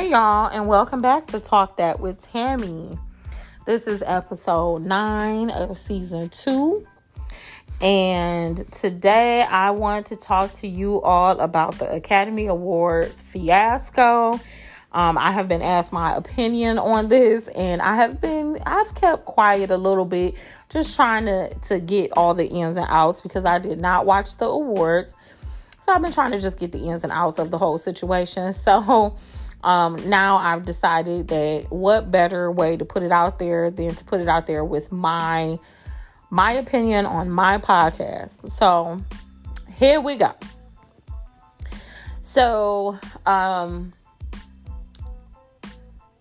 Hey, y'all, and welcome back to Talk That with Tammy. This is episode nine of season two. And today I want to talk to you all about the Academy Awards fiasco. Um, I have been asked my opinion on this, and I have been I've kept quiet a little bit, just trying to to get all the ins and outs because I did not watch the awards. So I've been trying to just get the ins and outs of the whole situation. So um, now I've decided that what better way to put it out there than to put it out there with my my opinion on my podcast. So here we go. So um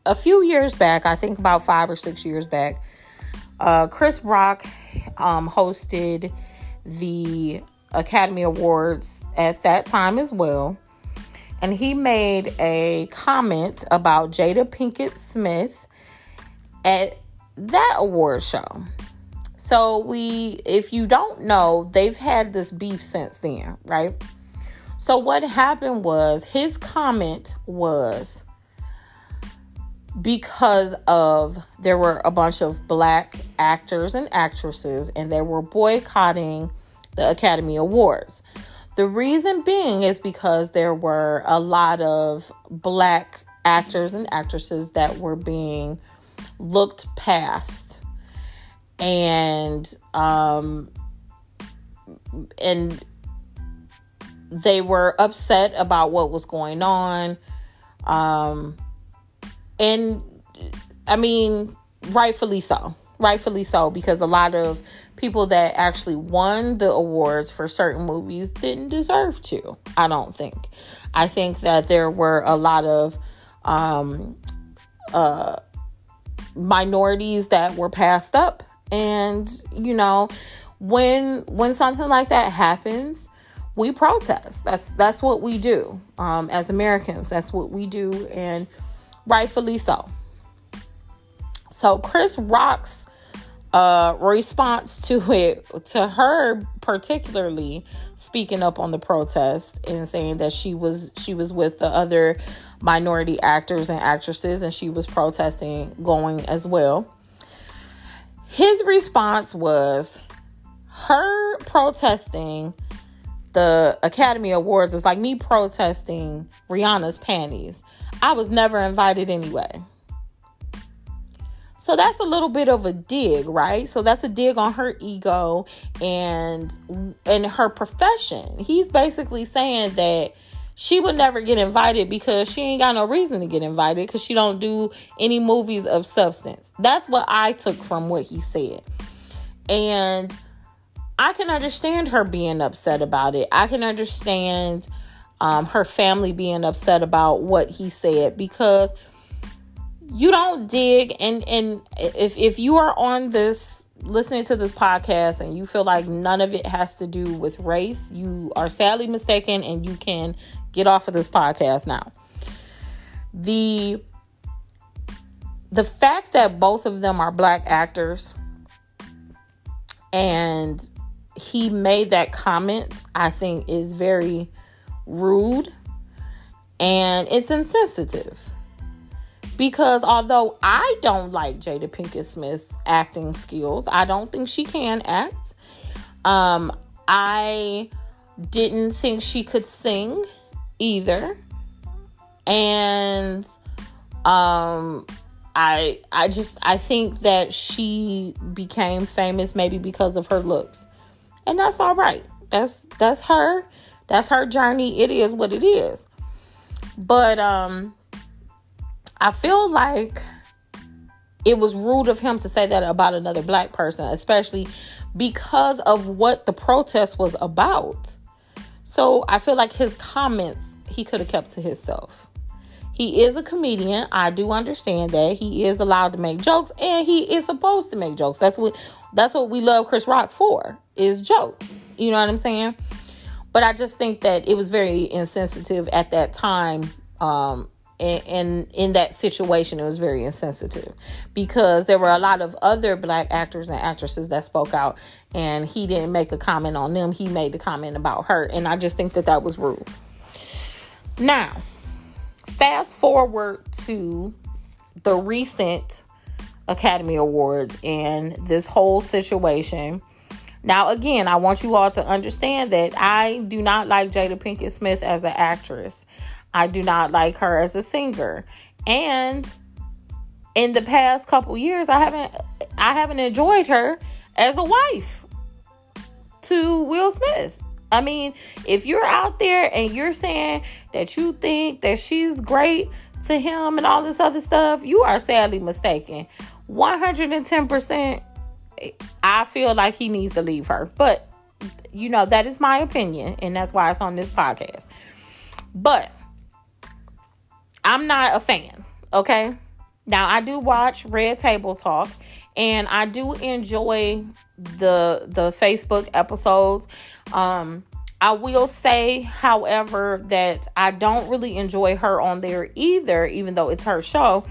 a few years back, I think about five or six years back, uh, Chris Rock um, hosted the Academy Awards at that time as well and he made a comment about Jada Pinkett Smith at that award show. So we if you don't know, they've had this beef since then, right? So what happened was his comment was because of there were a bunch of black actors and actresses and they were boycotting the Academy Awards. The reason being is because there were a lot of black actors and actresses that were being looked past. And um and they were upset about what was going on. Um and i mean rightfully so. Rightfully so because a lot of people that actually won the awards for certain movies didn't deserve to. I don't think. I think that there were a lot of um, uh, minorities that were passed up, and you know, when when something like that happens, we protest. That's that's what we do um, as Americans. That's what we do, and rightfully so. So Chris Rock's uh response to it to her particularly speaking up on the protest and saying that she was she was with the other minority actors and actresses and she was protesting going as well. His response was her protesting the academy awards is like me protesting rihanna's panties. I was never invited anyway so that's a little bit of a dig, right? So that's a dig on her ego and and her profession. He's basically saying that she would never get invited because she ain't got no reason to get invited because she don't do any movies of substance. That's what I took from what he said. And I can understand her being upset about it. I can understand um, her family being upset about what he said because you don't dig and and if if you are on this listening to this podcast and you feel like none of it has to do with race, you are sadly mistaken and you can get off of this podcast now. The the fact that both of them are black actors and he made that comment, I think is very rude and it's insensitive because although I don't like Jada Pinkett Smith's acting skills, I don't think she can act. Um, I didn't think she could sing either. And um I I just I think that she became famous maybe because of her looks. And that's all right. That's that's her. That's her journey. It is what it is. But um I feel like it was rude of him to say that about another black person, especially because of what the protest was about. So I feel like his comments he could have kept to himself. He is a comedian. I do understand that. He is allowed to make jokes and he is supposed to make jokes. That's what that's what we love Chris Rock for is jokes. You know what I'm saying? But I just think that it was very insensitive at that time um, and, in that situation it was very insensitive because there were a lot of other black actors and actresses that spoke out and he didn't make a comment on them he made the comment about her and i just think that that was rude now fast forward to the recent Academy Awards and this whole situation. Now, again, I want you all to understand that I do not like Jada Pinkett Smith as an actress. I do not like her as a singer. And in the past couple years, I haven't I haven't enjoyed her as a wife to Will Smith. I mean, if you're out there and you're saying that you think that she's great to him and all this other stuff, you are sadly mistaken. 110% I feel like he needs to leave her. But you know, that is my opinion and that's why it's on this podcast. But I'm not a fan, okay? Now, I do watch Red Table Talk and I do enjoy the the Facebook episodes. Um I will say, however, that I don't really enjoy her on there either, even though it's her show.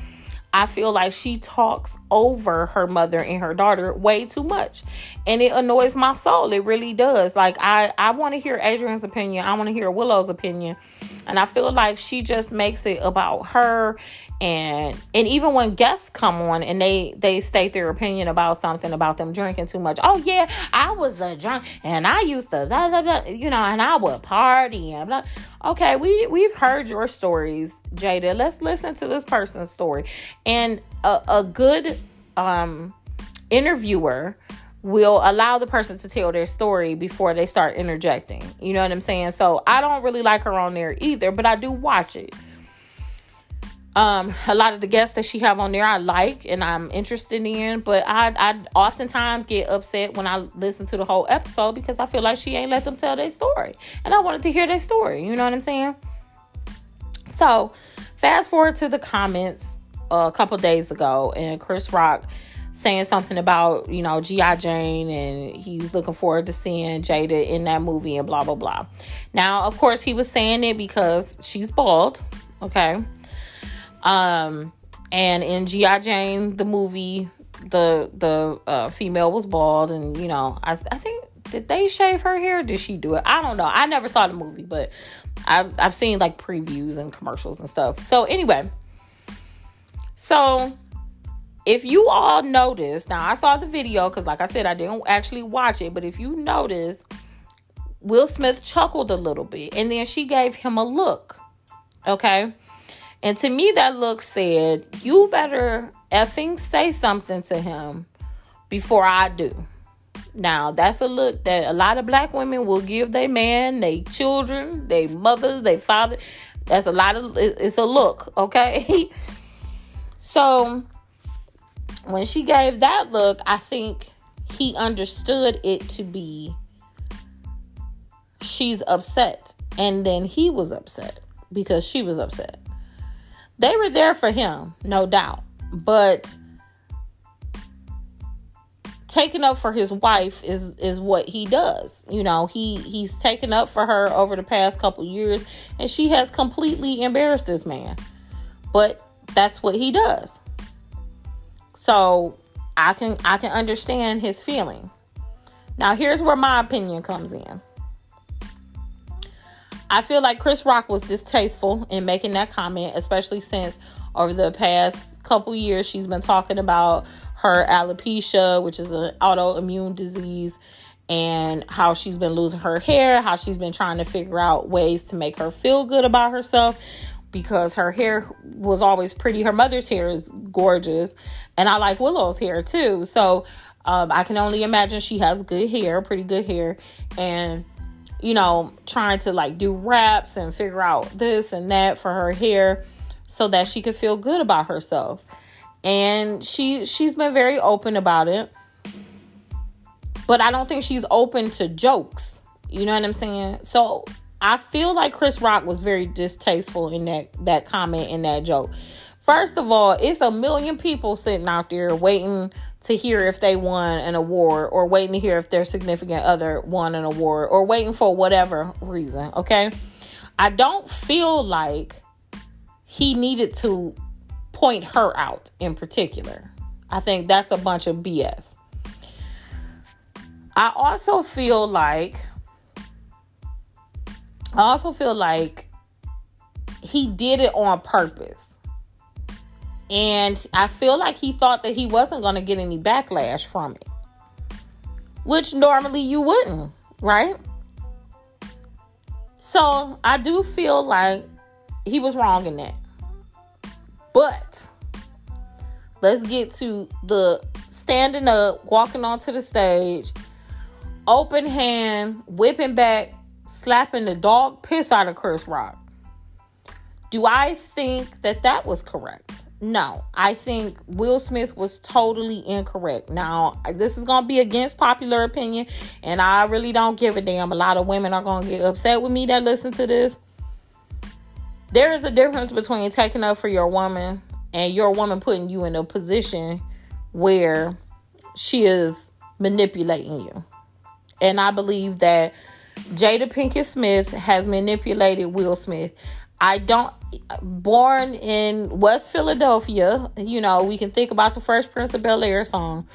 I feel like she talks over her mother and her daughter way too much. And it annoys my soul. It really does. Like I I want to hear Adrienne's opinion. I want to hear Willow's opinion. And I feel like she just makes it about her and and even when guests come on and they they state their opinion about something about them drinking too much oh yeah i was a drunk and i used to blah, blah, blah, you know and i would party and blah. okay we we've heard your stories jada. Let's listen to this person's story. And a, a good um interviewer will allow the person to tell their story before they start interjecting. You know what i'm saying? So i don't really like her on there either but i do watch it um, a lot of the guests that she have on there I like and I'm interested in, but I I oftentimes get upset when I listen to the whole episode because I feel like she ain't let them tell their story. And I wanted to hear their story, you know what I'm saying? So, fast forward to the comments a couple days ago and Chris Rock saying something about, you know, G.I. Jane and he's looking forward to seeing Jada in that movie and blah blah blah. Now, of course, he was saying it because she's bald, okay? Um, and in G.I. Jane, the movie, the the uh, female was bald, and you know, I I think did they shave her hair? Did she do it? I don't know. I never saw the movie, but I've I've seen like previews and commercials and stuff. So anyway, so if you all notice, now I saw the video because, like I said, I didn't actually watch it, but if you notice, Will Smith chuckled a little bit, and then she gave him a look. Okay. And to me, that look said, you better effing say something to him before I do. Now, that's a look that a lot of black women will give their man, their children, their mothers, their father. That's a lot of, it's a look, okay? so, when she gave that look, I think he understood it to be she's upset. And then he was upset because she was upset. They were there for him, no doubt. But taking up for his wife is is what he does. You know, he he's taken up for her over the past couple years and she has completely embarrassed this man. But that's what he does. So, I can I can understand his feeling. Now, here's where my opinion comes in. I feel like Chris Rock was distasteful in making that comment, especially since over the past couple years she's been talking about her alopecia, which is an autoimmune disease, and how she's been losing her hair, how she's been trying to figure out ways to make her feel good about herself because her hair was always pretty. Her mother's hair is gorgeous, and I like Willow's hair too. So um, I can only imagine she has good hair, pretty good hair, and you know, trying to like do wraps and figure out this and that for her hair so that she could feel good about herself. And she she's been very open about it. But I don't think she's open to jokes. You know what I'm saying? So I feel like Chris Rock was very distasteful in that that comment in that joke. First of all, it's a million people sitting out there waiting to hear if they won an award or waiting to hear if their significant other won an award or waiting for whatever reason, okay? I don't feel like he needed to point her out in particular. I think that's a bunch of BS. I also feel like I also feel like he did it on purpose. And I feel like he thought that he wasn't going to get any backlash from it, which normally you wouldn't, right? So I do feel like he was wrong in that. But let's get to the standing up, walking onto the stage, open hand, whipping back, slapping the dog piss out of Chris Rock. Do I think that that was correct? No, I think Will Smith was totally incorrect. Now, this is going to be against popular opinion, and I really don't give a damn. A lot of women are going to get upset with me that listen to this. There is a difference between taking up for your woman and your woman putting you in a position where she is manipulating you. And I believe that Jada Pinkett Smith has manipulated Will Smith. I don't born in West Philadelphia, you know, we can think about the Fresh Prince of Bel Air song.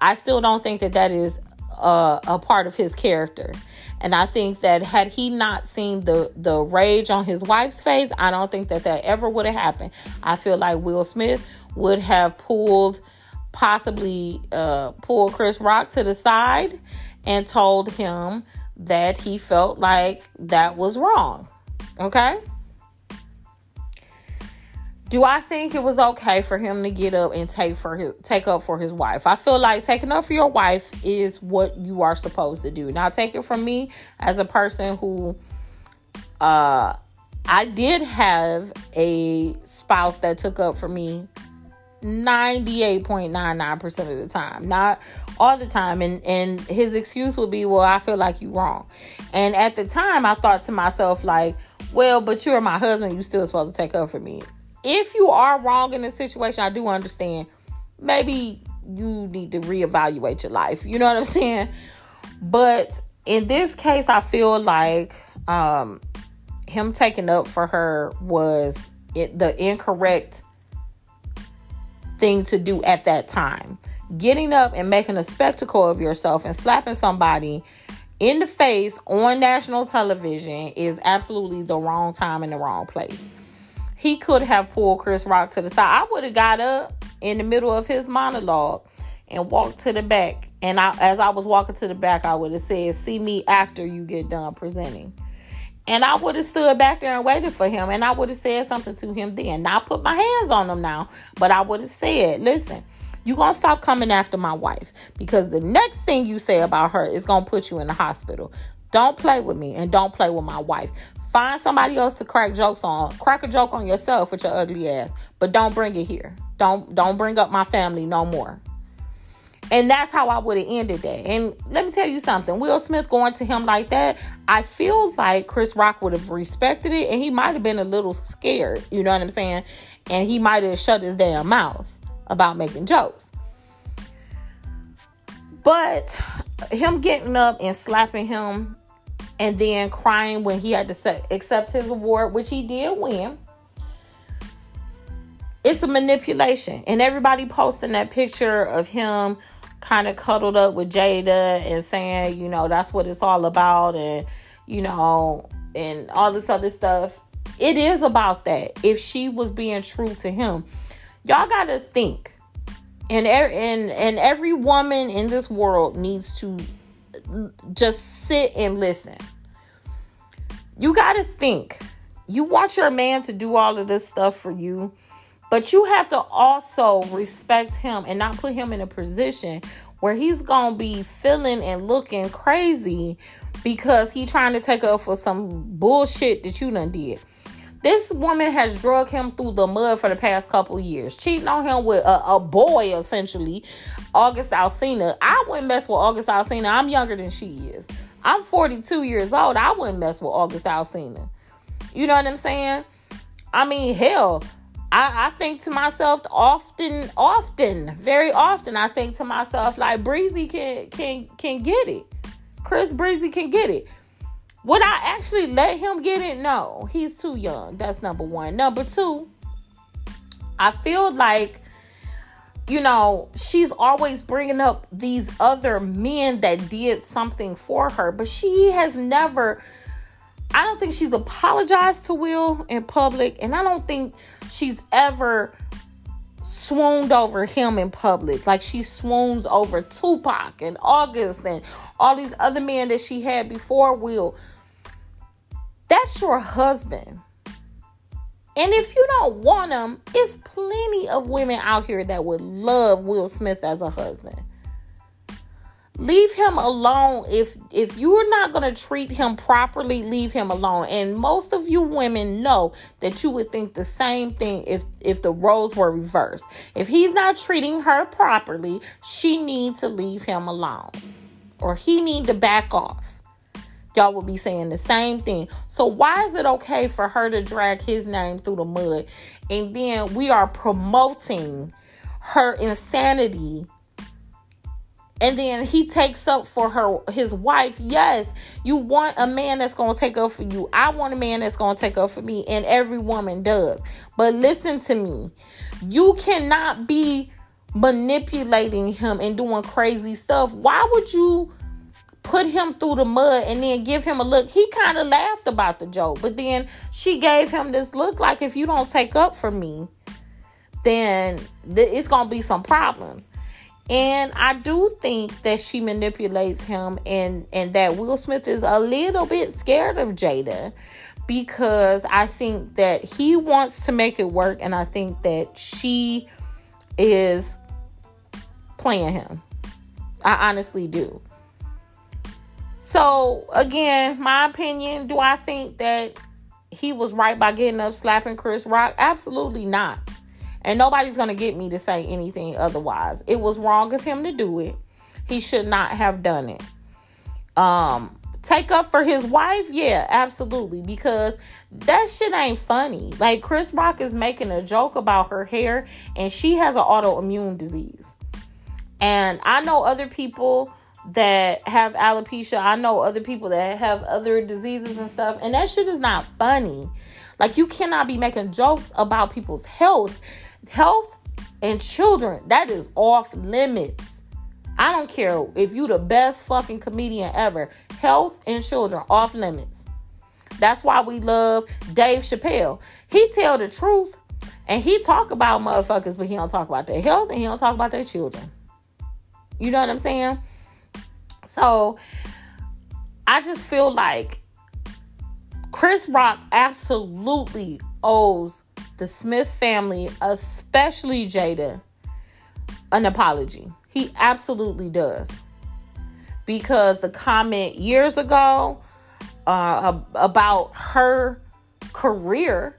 I still don't think that that is uh, a part of his character. And I think that had he not seen the the rage on his wife's face, I don't think that that ever would have happened. I feel like Will Smith would have pulled possibly uh pulled Chris Rock to the side and told him that he felt like that was wrong. Okay? Do I think it was okay for him to get up and take for his take up for his wife? I feel like taking up for your wife is what you are supposed to do. Now take it from me as a person who uh I did have a spouse that took up for me 98.99% of the time. Not all the time. And and his excuse would be, well, I feel like you wrong. And at the time I thought to myself, like, well, but you're my husband, you still supposed to take up for me if you are wrong in a situation, I do understand. Maybe you need to reevaluate your life. You know what I'm saying? But in this case, I feel like um, him taking up for her was it, the incorrect thing to do at that time. Getting up and making a spectacle of yourself and slapping somebody in the face on national television is absolutely the wrong time in the wrong place he could have pulled Chris Rock to the side. I would have got up in the middle of his monologue and walked to the back. And I, as I was walking to the back, I would have said, "See me after you get done presenting." And I would have stood back there and waited for him, and I would have said something to him then. Not put my hands on him now, but I would have said, "Listen." You're gonna stop coming after my wife because the next thing you say about her is gonna put you in the hospital. Don't play with me and don't play with my wife. Find somebody else to crack jokes on. Crack a joke on yourself with your ugly ass, but don't bring it here. Don't don't bring up my family no more. And that's how I would have ended that. And let me tell you something. Will Smith going to him like that, I feel like Chris Rock would have respected it and he might have been a little scared, you know what I'm saying? And he might have shut his damn mouth about making jokes. But him getting up and slapping him and then crying when he had to accept his award, which he did win. It's a manipulation. And everybody posting that picture of him kind of cuddled up with Jada and saying, you know, that's what it's all about and you know, and all this other stuff. It is about that. If she was being true to him, y'all got to think. And er, and and every woman in this world needs to just sit and listen. You got to think. You want your man to do all of this stuff for you, but you have to also respect him and not put him in a position where he's going to be feeling and looking crazy because he trying to take up for some bullshit that you done did. This woman has drug him through the mud for the past couple years, cheating on him with a, a boy, essentially, August Alsina. I wouldn't mess with August Alsina. I'm younger than she is. I'm 42 years old. I wouldn't mess with August Alsina. You know what I'm saying? I mean, hell, I, I think to myself often, often, very often, I think to myself like Breezy can can can get it. Chris Breezy can get it. Would I actually let him get it? No, he's too young. That's number one. Number two, I feel like, you know, she's always bringing up these other men that did something for her, but she has never I don't think she's apologized to Will in public, and I don't think she's ever swooned over him in public like she swoons over Tupac and August and all these other men that she had before Will. That's your husband. And if you don't want him, it's plenty of women out here that would love Will Smith as a husband. Leave him alone. If if you're not going to treat him properly leave him alone. And most of you women know that you would think the same thing if if the roles were reversed. If he's not treating her properly she needs to leave him alone. Or he need to back off y'all will be saying the same thing. So why is it okay for her to drag his name through the mud? And then we are promoting her insanity. And then he takes up for her his wife. Yes you want a man that's going to take up for you. I want a man that's going to take up for me and every woman does. But listen to me. You cannot be manipulating him and doing crazy stuff. Why would you put him through the mud and then give him a look he kind of laughed about the joke but then she gave him this look like if you don't take up for me then th- it's gonna be some problems and I do think that she manipulates him and and that Will Smith is a little bit scared of Jada because I think that he wants to make it work and I think that she is playing him. I honestly do. So, again, my opinion, do I think that he was right by getting up slapping Chris Rock? Absolutely not. And nobody's going to get me to say anything otherwise. It was wrong of him to do it. He should not have done it. Um, take up for his wife? Yeah, absolutely. Because that shit ain't funny. Like Chris Rock is making a joke about her hair and she has an autoimmune disease. And I know other people that have alopecia. I know other people that have other diseases and stuff. And that shit is not funny. Like you cannot be making jokes about people's health health and children, that is off limits. I don't care if you the best fucking comedian ever. Health and children off limits. That's why we love Dave Chappelle. He tell the truth and he talk about motherfuckers, but he don't talk about their health and he don't talk about their children. You know what I'm saying? So I just feel like Chris Rock absolutely owes the Smith family, especially Jada, an apology. He absolutely does. Because the comment years ago uh, about her career,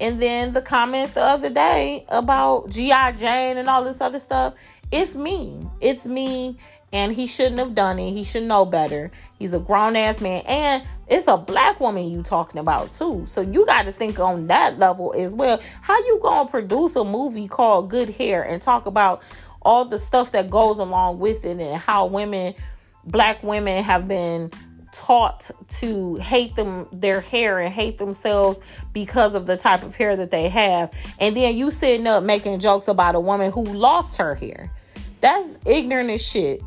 and then the comment the other day about G.I. Jane and all this other stuff, it's me. It's me and he shouldn't have done it. He should know better. He's a grown ass man, and it's a black woman you talking about too. So you got to think on that level as well. How you gonna produce a movie called Good Hair and talk about all the stuff that goes along with it and how women, black women, have been taught to hate them their hair and hate themselves because of the type of hair that they have and then you sitting up making jokes about a woman who lost her hair that's ignorant as shit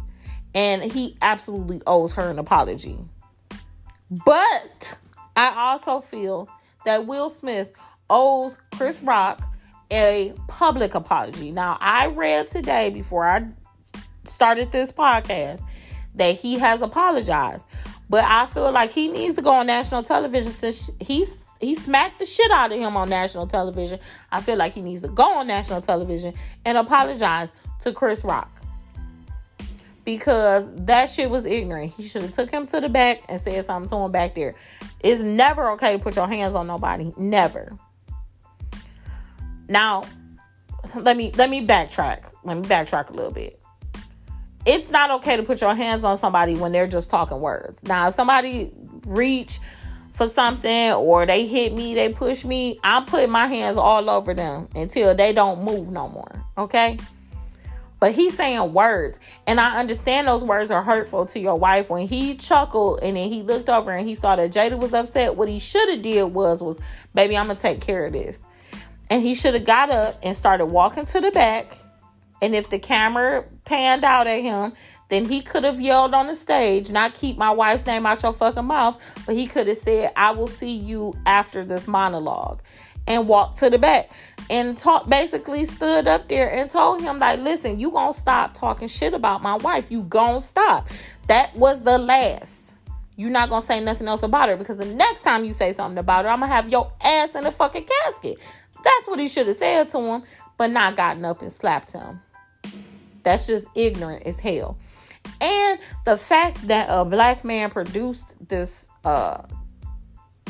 and he absolutely owes her an apology. But I also feel that Will Smith owes Chris Rock a public apology. Now, I read today before I started this podcast that he has apologized, but I feel like he needs to go on national television since he's he smacked the shit out of him on national television. I feel like he needs to go on national television and apologize to Chris Rock because that shit was ignorant. He should have took him to the back and said something to him back there. It's never okay to put your hands on nobody. Never. Now, let me let me backtrack. Let me backtrack a little bit. It's not okay to put your hands on somebody when they're just talking words. Now, if somebody reach for something or they hit me, they push me, I'm putting my hands all over them until they don't move no more. Okay? But he's saying words. And I understand those words are hurtful to your wife. When he chuckled and then he looked over and he saw that Jada was upset, what he should have did was was, baby, I'm gonna take care of this. And he should have got up and started walking to the back. And if the camera panned out at him, then he could have yelled on the stage, not keep my wife's name out your fucking mouth, but he could have said, I will see you after this monologue and walked to the back and talk basically stood up there and told him like listen you gonna stop talking shit about my wife. You gonna stop. That was the last. You're not gonna say nothing else about her because the next time you say something about her i'm gonna have your ass in a fucking casket. That's what he should have said to him but not gotten up and slapped him. That's just ignorant as hell. And the fact that a black man produced this uh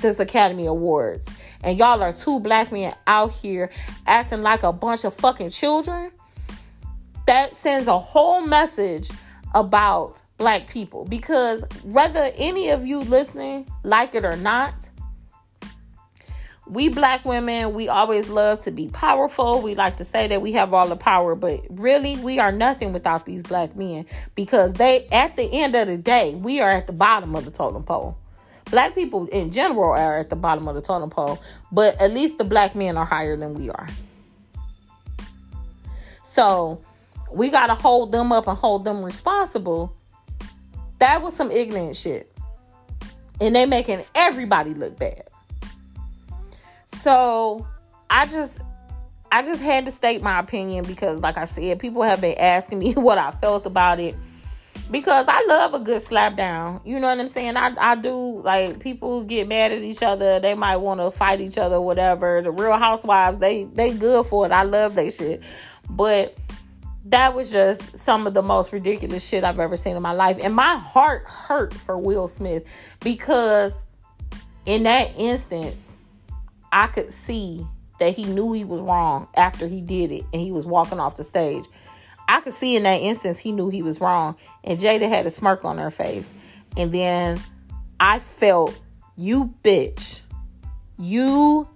this Academy Awards and y'all are two black men out here acting like a bunch of fucking children, that sends a whole message about black people because whether any of you listening like it or not, we black women, we always love to be powerful. We like to say that we have all the power, but really we are nothing without these black men because they, at the end of the day, we are at the bottom of the totem pole. Black people in general are at the bottom of the totem pole, but at least the black men are higher than we are. So we got to hold them up and hold them responsible. That was some ignorant shit. And they making everybody look bad. So I just I just had to state my opinion because like I said, people have been asking me what I felt about it because I love a good slap down. You know what I'm saying? I, I do like people get mad at each other. They might want to fight each other, whatever. The Real Housewives, they they good for it. I love they shit, but that was just some of the most ridiculous shit I've ever seen in my life, and my heart hurt for Will Smith because in that instance, I could see that he knew he was wrong after he did it, and he was walking off the stage. I could see in that instance he knew he was wrong. And Jada had a smirk on her face. And then I felt, you bitch. You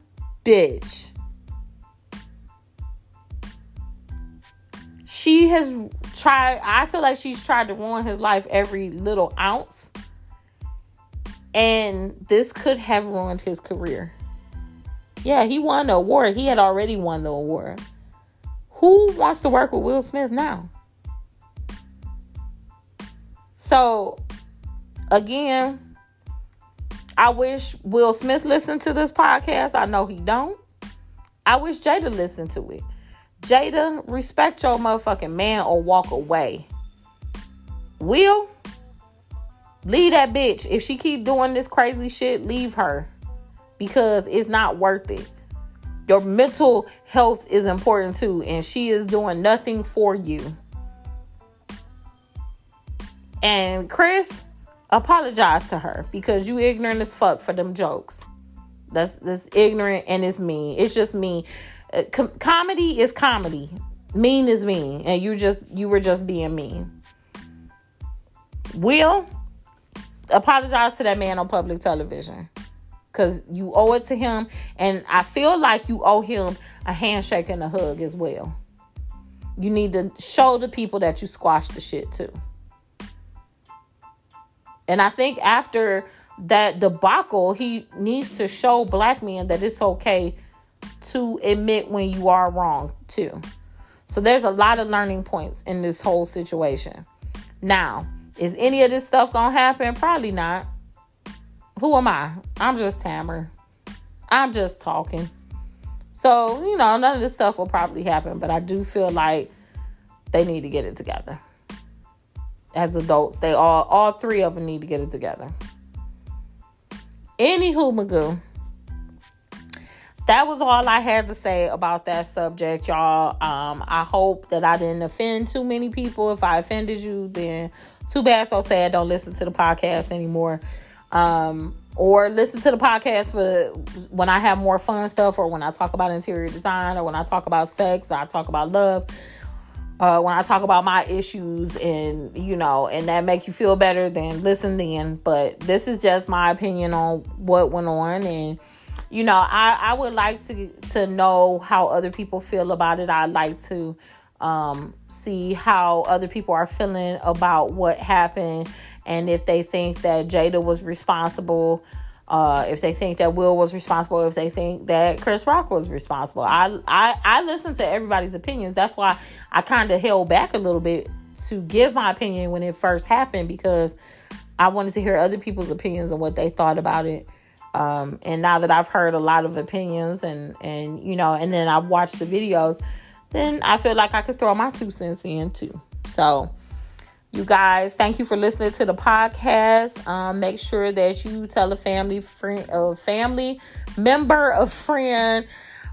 bitch. She has tried, I feel like she's tried to ruin his life every little ounce. And this could have ruined his career. Yeah, he won the award. He had already won the award. Who wants to work with Will Smith now? So, again, I wish Will Smith listened to this podcast. I know he don't. I wish Jada listened to it. Jada, respect your motherfucking man or walk away. Will, leave that bitch. If she keep doing this crazy shit, leave her because it's not worth it. Your mental health is important too, and she is doing nothing for you. And Chris, apologize to her because you ignorant as fuck for them jokes. That's that's ignorant and it's mean. It's just mean. Uh, com- comedy is comedy. Mean is mean, and you just you were just being mean. Will apologize to that man on public television because you owe it to him. And I feel like you owe him a handshake and a hug as well. You need to show the people that you squashed the shit too. And I think after that debacle, he needs to show black men that it's okay to admit when you are wrong too. So there's a lot of learning points in this whole situation. Now, is any of this stuff gonna happen? Probably not. Who am I? I'm just Tamara. I'm just talking. So, you know, none of this stuff will probably happen, but I do feel like they need to get it together. As adults, they all all three of them need to get it together. Anywho, Magoo. That was all I had to say about that subject, y'all. Um, I hope that I didn't offend too many people. If I offended you, then too bad, so sad. Don't listen to the podcast anymore um, or listen to the podcast for when I have more fun stuff, or when I talk about interior design, or when I talk about sex, I talk about love. Uh, when I talk about my issues and you know, and that make you feel better, then listen then. But this is just my opinion on what went on, and you know, I I would like to to know how other people feel about it. I'd like to um, see how other people are feeling about what happened and if they think that Jada was responsible, uh, if they think that Will was responsible, if they think that Chris Rock was responsible. I I I listen to everybody's opinions. That's why I kind of held back a little bit to give my opinion when it first happened because I wanted to hear other people's opinions and what they thought about it. Um, and now that I've heard a lot of opinions and and you know, and then I've watched the videos, then I feel like I could throw my two cents in too. So, you guys, thank you for listening to the podcast. Um, make sure that you tell a family friend, a family member, a friend,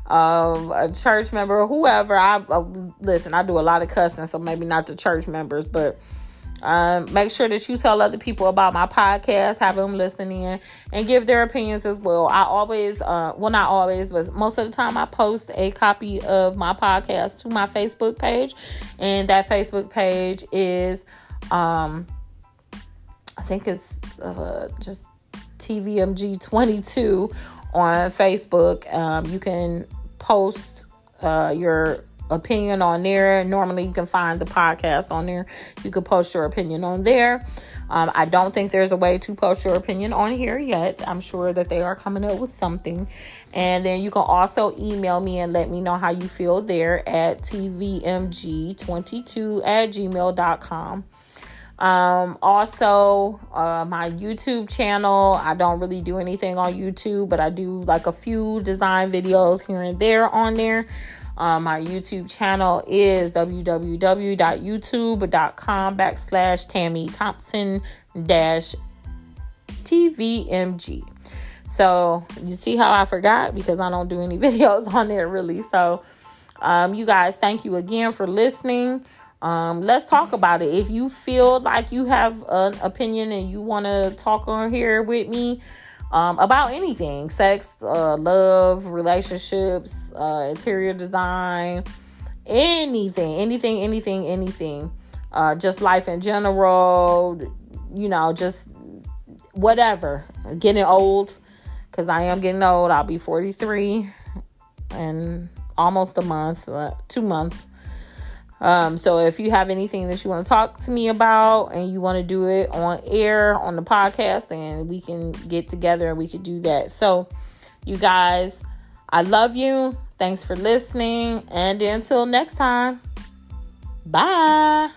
um, a church member, whoever. I uh, listen. I do a lot of cussing, so maybe not the church members, but um, make sure that you tell other people about my podcast, have them listen in, and give their opinions as well. I always, uh, well, not always, but most of the time, I post a copy of my podcast to my Facebook page, and that Facebook page is, um, I think it's uh, just TVMG22 on Facebook. Um, you can post uh, your opinion on there. Normally, you can find the podcast on there. You can post your opinion on there. Um, I don't think there's a way to post your opinion on here yet. I'm sure that they are coming up with something. And then you can also email me and let me know how you feel there at tvmg22 at gmail.com. Um, also, uh, my YouTube channel. I don't really do anything on YouTube, but I do like a few design videos here and there on there. Um, my YouTube channel is www.youtube.com backslash Tammy Thompson dash TVMG. So you see how I forgot because I don't do any videos on there really. So um, you guys, thank you again for listening. Um, let's talk about it. If you feel like you have an opinion and you want to talk on here with me, um, about anything sex, uh, love, relationships, uh, interior design, anything, anything, anything, anything. Uh, just life in general, you know, just whatever. Getting old, because I am getting old. I'll be 43 in almost a month, uh, two months. Um, so if you have anything that you want to talk to me about and you want to do it on air on the podcast, then we can get together and we can do that. So, you guys, I love you. Thanks for listening. And until next time, bye.